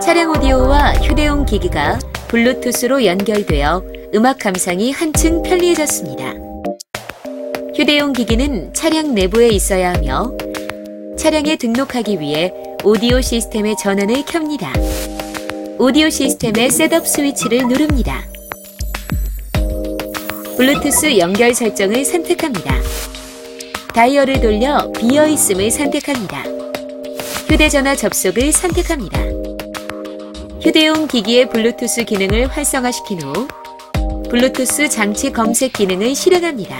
차량 오디오와 휴대용 기기가 블루투스로 연결되어 음악 감상이 한층 편리해졌습니다. 휴대용 기기는 차량 내부에 있어야 하며 차량에 등록하기 위해 오디오 시스템의 전원을 켭니다. 오디오 시스템의 setup 스위치를 누릅니다. 블루투스 연결 설정을 선택합니다. 다이얼을 돌려 비어 있음을 선택합니다. 휴대전화 접속을 선택합니다. 휴대용 기기의 블루투스 기능을 활성화시킨 후 블루투스 장치 검색 기능을 실행합니다.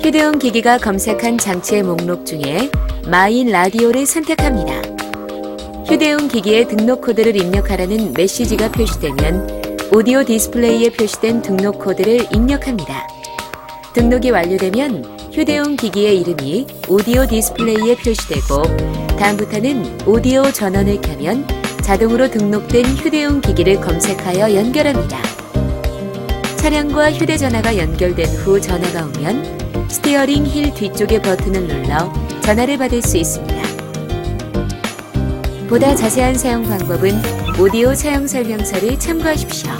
휴대용 기기가 검색한 장치의 목록 중에 마인 라디오를 선택합니다. 휴대용 기기에 등록 코드를 입력하라는 메시지가 표시되면 오디오 디스플레이에 표시된 등록 코드를 입력합니다. 등록이 완료되면 휴대용 기기의 이름이 오디오 디스플레이에 표시되고 다음부터는 오디오 전원을 켜면 자동으로 등록된 휴대용 기기를 검색하여 연결합니다. 차량과 휴대전화가 연결된 후 전화가 오면 스티어링 휠 뒤쪽의 버튼을 눌러 전화를 받을 수 있습니다. 보다 자세한 사용 방법은 오디오 사용 설명서를 참고하십시오.